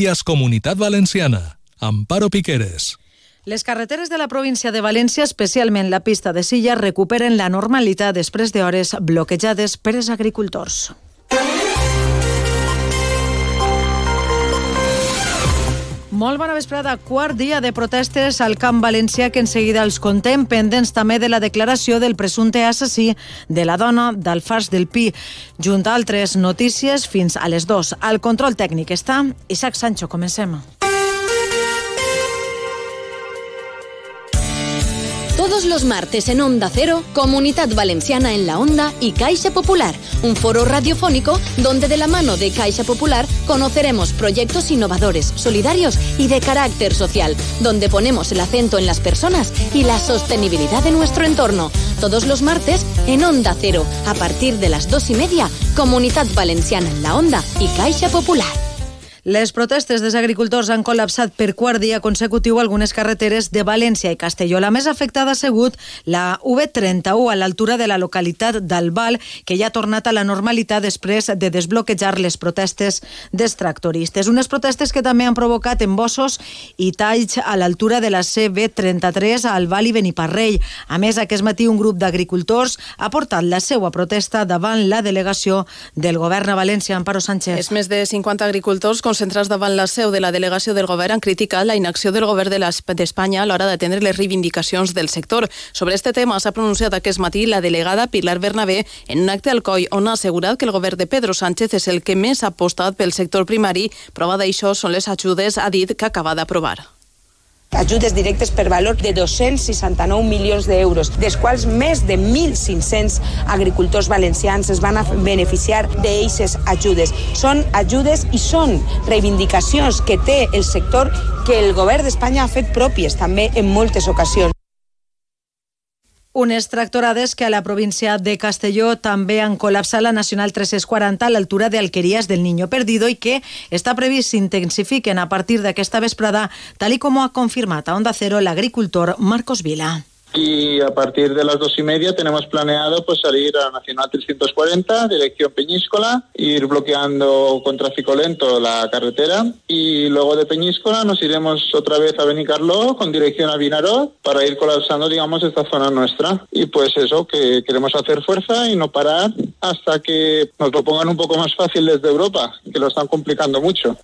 Noticias Comunitat Valenciana. Amparo Piqueres. Les carreteres de la província de València, especialment la pista de Silla, recuperen la normalitat després d'hores bloquejades per els agricultors. Molt bona vesprada. Quart dia de protestes al Camp Valencià que en seguida els contem, pendents també de la declaració del presumpte assassí de la dona d'Alfars del Pi. Junt a altres notícies, fins a les 2. Al control tècnic està Isaac Sancho. Comencem. Todos los martes en Onda Cero, Comunidad Valenciana en la Onda y Caixa Popular, un foro radiofónico donde de la mano de Caixa Popular conoceremos proyectos innovadores, solidarios y de carácter social, donde ponemos el acento en las personas y la sostenibilidad de nuestro entorno. Todos los martes en Onda Cero, a partir de las dos y media, Comunidad Valenciana en la Onda y Caixa Popular. Les protestes dels agricultors han col·lapsat per quart dia consecutiu algunes carreteres de València i Castelló. La més afectada ha sigut la V31 a l'altura de la localitat d'Albal, que ja ha tornat a la normalitat després de desbloquejar les protestes dels tractoristes. Unes protestes que també han provocat embossos i talls a l'altura de la CV33 a Albal i Beniparrell. A més, aquest matí un grup d'agricultors ha portat la seva protesta davant la delegació del govern a València, Amparo Sánchez. És més de 50 agricultors concentrats davant la seu de la delegació del govern han criticat la inacció del govern d'Espanya a l'hora d'atendre les reivindicacions del sector. Sobre este tema s'ha pronunciat aquest matí la delegada Pilar Bernabé en un acte al COI on ha assegurat que el govern de Pedro Sánchez és el que més ha apostat pel sector primari. Prova d'això són les ajudes, ha dit, que acaba d'aprovar ajudes directes per valor de 269 milions d'euros, dels quals més de 1.500 agricultors valencians es van a beneficiar d'eixes ajudes. Són ajudes i són reivindicacions que té el sector que el govern d'Espanya ha fet pròpies també en moltes ocasions. Unes tractorades que a la província de Castelló també han col·lapsat la Nacional 340 a l'altura d'Alquerías del Niño Perdido i que està previst s'intensifiquen a partir d'aquesta vesprada, tal i com ha confirmat a Onda Cero l'agricultor Marcos Vila y a partir de las dos y media tenemos planeado pues salir a Nacional 340, dirección Peñíscola, ir bloqueando con tráfico lento la carretera y luego de Peñíscola nos iremos otra vez a Benicarló con dirección a Vinaró para ir colapsando digamos esta zona nuestra y pues eso que queremos hacer fuerza y no parar hasta que nos lo pongan un poco más fácil desde Europa, que lo están complicando mucho.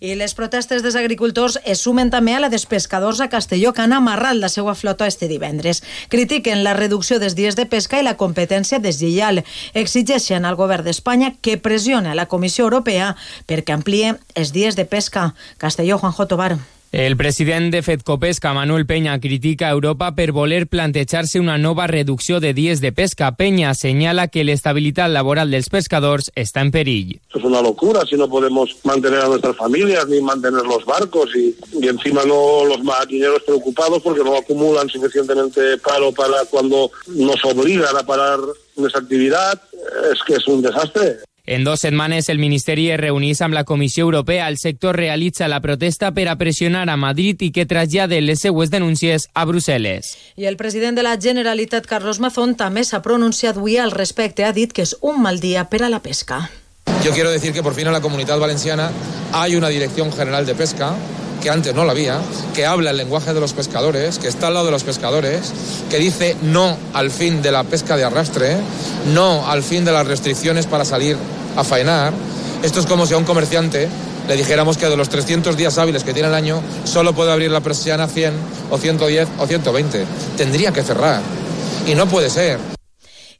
I les protestes dels agricultors es sumen també a la dels pescadors a Castelló que han amarrat la seva flota este divendres. Critiquen la reducció dels dies de pesca i la competència deslleial. Exigeixen al govern d'Espanya que pressione la Comissió Europea perquè amplie els dies de pesca. Castelló, Juanjo Tobar. El president de Fedcopesca, Manuel Peña, critica a Europa per voler plantejar-se una nova reducció de dies de pesca. Peña señala que l'estabilitat laboral dels pescadors està en perill. Es una locura si no podemos mantener a nuestras familias ni mantener los barcos y, y encima no los marineros preocupados porque no acumulan suficientemente paro para cuando nos obligan a parar nuestra actividad. Es que es un desastre. En dos setmanes, el Ministeri es reunís amb la Comissió Europea. El sector realitza la protesta per a pressionar a Madrid i que trasllade les seues denúncies a Brussel·les. I el president de la Generalitat, Carlos Mazón, també s'ha pronunciat avui al respecte. Ha dit que és un mal dia per a la pesca. Yo quiero decir que por fin en la comunidad valenciana hay una Dirección General de Pesca que antes no la había, que habla el lenguaje de los pescadores, que está al lado de los pescadores, que dice no al fin de la pesca de arrastre, no al fin de las restricciones para salir a faenar. Esto es como si a un comerciante le dijéramos que de los 300 días hábiles que tiene el año, solo puede abrir la persiana 100 o 110 o 120. Tendría que cerrar. Y no puede ser.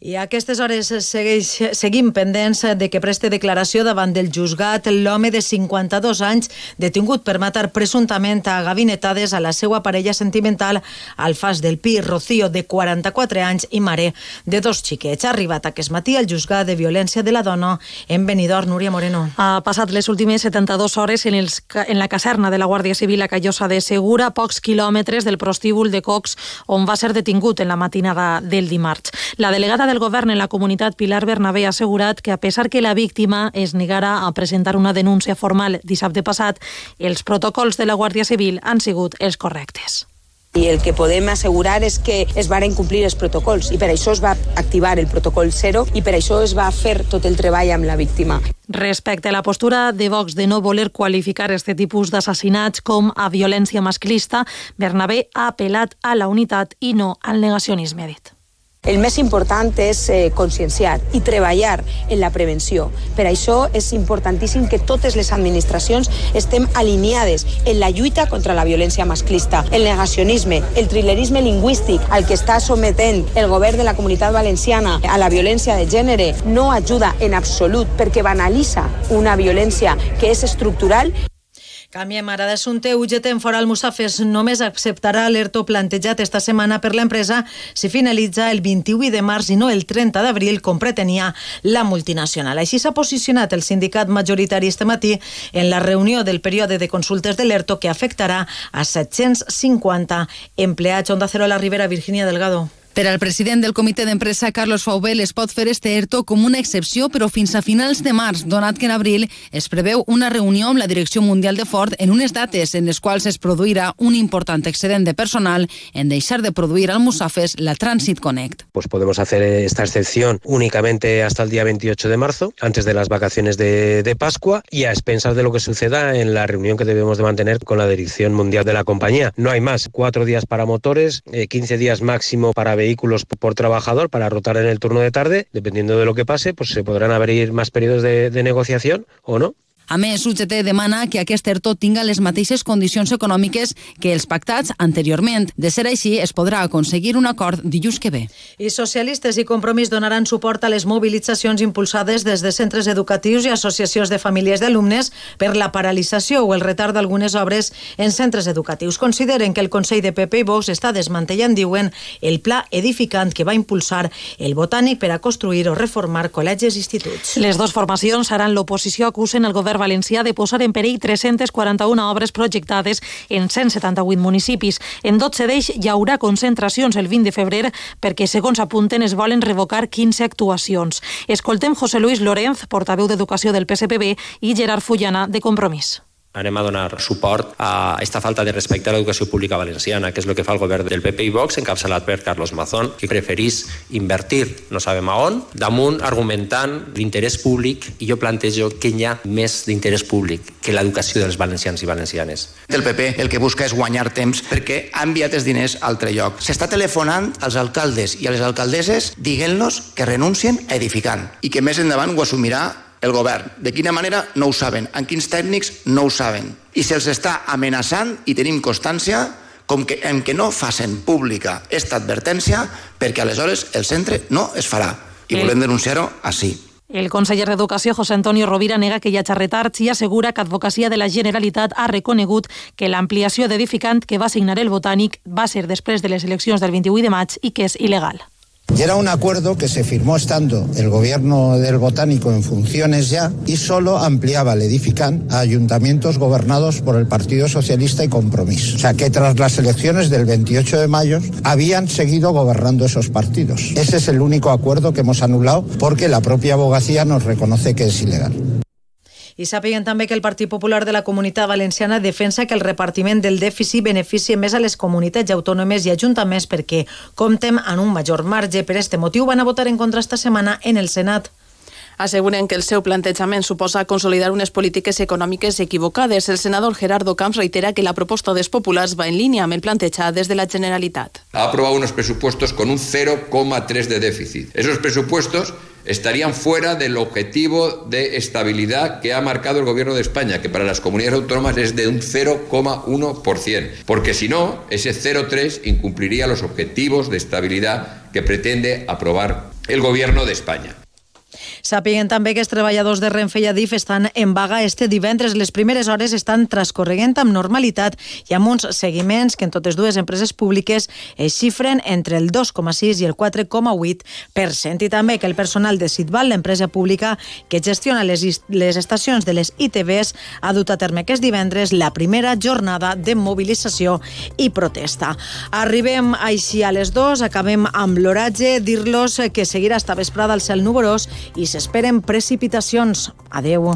I a aquestes hores segueix, seguim pendents de que preste declaració davant del juzgat l'home de 52 anys detingut per matar presumptament a gabinetades a la seva parella sentimental al Fas del Pi, Rocío, de 44 anys i mare de dos xiquets. Ha arribat aquest matí al juzgat de violència de la dona en Benidorm, Núria Moreno. Ha passat les últimes 72 hores en, els, en la caserna de la Guàrdia Civil a Callosa de Segura, pocs quilòmetres del prostíbul de Cox, on va ser detingut en la matinada del dimarts. La delegada del govern en la comunitat, Pilar Bernabé, ha assegurat que a pesar que la víctima es negara a presentar una denúncia formal dissabte passat, els protocols de la Guàrdia Civil han sigut els correctes. I el que podem assegurar és que es varen complir els protocols i per això es va activar el protocol zero i per això es va fer tot el treball amb la víctima. Respecte a la postura de Vox de no voler qualificar este tipus d'assassinats com a violència masclista, Bernabé ha apel·lat a la unitat i no al negacionisme, ha dit. El més important és eh, conscienciar i treballar en la prevenció. Per això és importantíssim que totes les administracions estem alineades en la lluita contra la violència masclista. El negacionisme, el trilerisme lingüístic al que està sometent el govern de la comunitat valenciana a la violència de gènere no ajuda en absolut perquè banalitza una violència que és estructural Canviem ara d'assumpte. UGT en fora Almussafes només acceptarà l'ERTO plantejat esta setmana per l'empresa si finalitza el 21 de març i no el 30 d'abril, com pretenia la multinacional. Així s'ha posicionat el sindicat majoritari este matí en la reunió del període de consultes de l'ERTO que afectarà a 750 empleats. Onda Cero la Ribera, Virginia Delgado. Per al president del comitè d'empresa, Carlos Faubel, es pot fer este ERTO com una excepció, però fins a finals de març, donat que en abril es preveu una reunió amb la direcció mundial de Ford en unes dates en les quals es produirà un important excedent de personal en deixar de produir al Musafes la Transit Connect. Pues podemos hacer esta excepción únicamente hasta el día 28 de marzo, antes de las vacaciones de, de Pascua y a expensas de lo que suceda en la reunión que debemos de mantener con la dirección mundial de la compañía. No hay más. Cuatro días para motores, eh, 15 días máximo para vehículos por trabajador para rotar en el turno de tarde. Dependiendo de lo que pase, pues se podrán abrir más periodos de, de negociación o no. A més, UGT demana que aquest ERTO tinga les mateixes condicions econòmiques que els pactats anteriorment. De ser així, es podrà aconseguir un acord dilluns que ve. I socialistes i compromís donaran suport a les mobilitzacions impulsades des de centres educatius i associacions de famílies d'alumnes per la paralització o el retard d'algunes obres en centres educatius. Consideren que el Consell de PP i Vox està desmantellant, diuen, el pla edificant que va impulsar el Botànic per a construir o reformar col·legis i instituts. Les dues formacions seran l'oposició acusen el govern valencià de posar en perill 341 obres projectades en 178 municipis. En 12 d'ells hi haurà concentracions el 20 de febrer perquè, segons apunten, es volen revocar 15 actuacions. Escoltem José Luis Lorenz, portaveu d'Educació del PSPB, i Gerard Fullana, de Compromís anem a donar suport a aquesta falta de respecte a l'educació pública valenciana, que és el que fa el govern del PP i Vox, encapçalat per Carlos Mazón, que preferís invertir, no sabem a on, damunt argumentant l'interès públic, i jo plantejo que hi ha més d'interès públic que l'educació dels valencians i valencianes. El PP el que busca és guanyar temps perquè ha enviat els diners a altre lloc. S'està telefonant als alcaldes i a les alcaldesses dient-los que renuncien a edificant i que més endavant ho assumirà el govern. De quina manera? No ho saben. En quins tècnics? No ho saben. I se'ls està amenaçant, i tenim constància, com que, en que no facin pública esta advertència perquè aleshores el centre no es farà. I volem denunciar-ho així. El conseller d'Educació, José Antonio Rovira, nega que hi ha retards i assegura que Advocacia de la Generalitat ha reconegut que l'ampliació d'edificant que va signar el Botànic va ser després de les eleccions del 28 de maig i que és il·legal. Y era un acuerdo que se firmó estando el gobierno del Botánico en funciones ya y solo ampliaba el edificán a ayuntamientos gobernados por el Partido Socialista y Compromís. O sea que tras las elecciones del 28 de mayo habían seguido gobernando esos partidos. Ese es el único acuerdo que hemos anulado porque la propia abogacía nos reconoce que es ilegal. I sàpiguen també que el Partit Popular de la Comunitat Valenciana defensa que el repartiment del dèficit beneficia més a les comunitats autònomes i ajuntaments perquè comptem en un major marge. Per este motiu van a votar en contra esta setmana en el Senat asseguren que el seu plantejament suposa consolidar unes polítiques econòmiques equivocades. El senador Gerardo Camps reitera que la proposta dels populars va en línia amb el plantejat des de la Generalitat. Ha aprobado unos presupuestos con un 0,3 de déficit. Esos presupuestos estarían fuera del objetivo de estabilidad que ha marcado el Gobierno de España, que para las comunidades autónomas es de un 0,1%, porque si no, ese 0,3 incumpliría los objetivos de estabilidad que pretende aprobar el Gobierno de España. Sàpiguen també que els treballadors de Renfe i Adif estan en vaga este divendres. Les primeres hores estan transcorreguent amb normalitat i amb uns seguiments que en totes dues empreses públiques es xifren entre el 2,6 i el 4,8%. I també que el personal de Sitval, l'empresa pública que gestiona les, les estacions de les ITVs, ha dut a terme aquest divendres la primera jornada de mobilització i protesta. Arribem així a les dues, acabem amb l'oratge, dir-los que seguirà esta vesprada el cel nuvolós i s'esperen precipitacions. Adeu.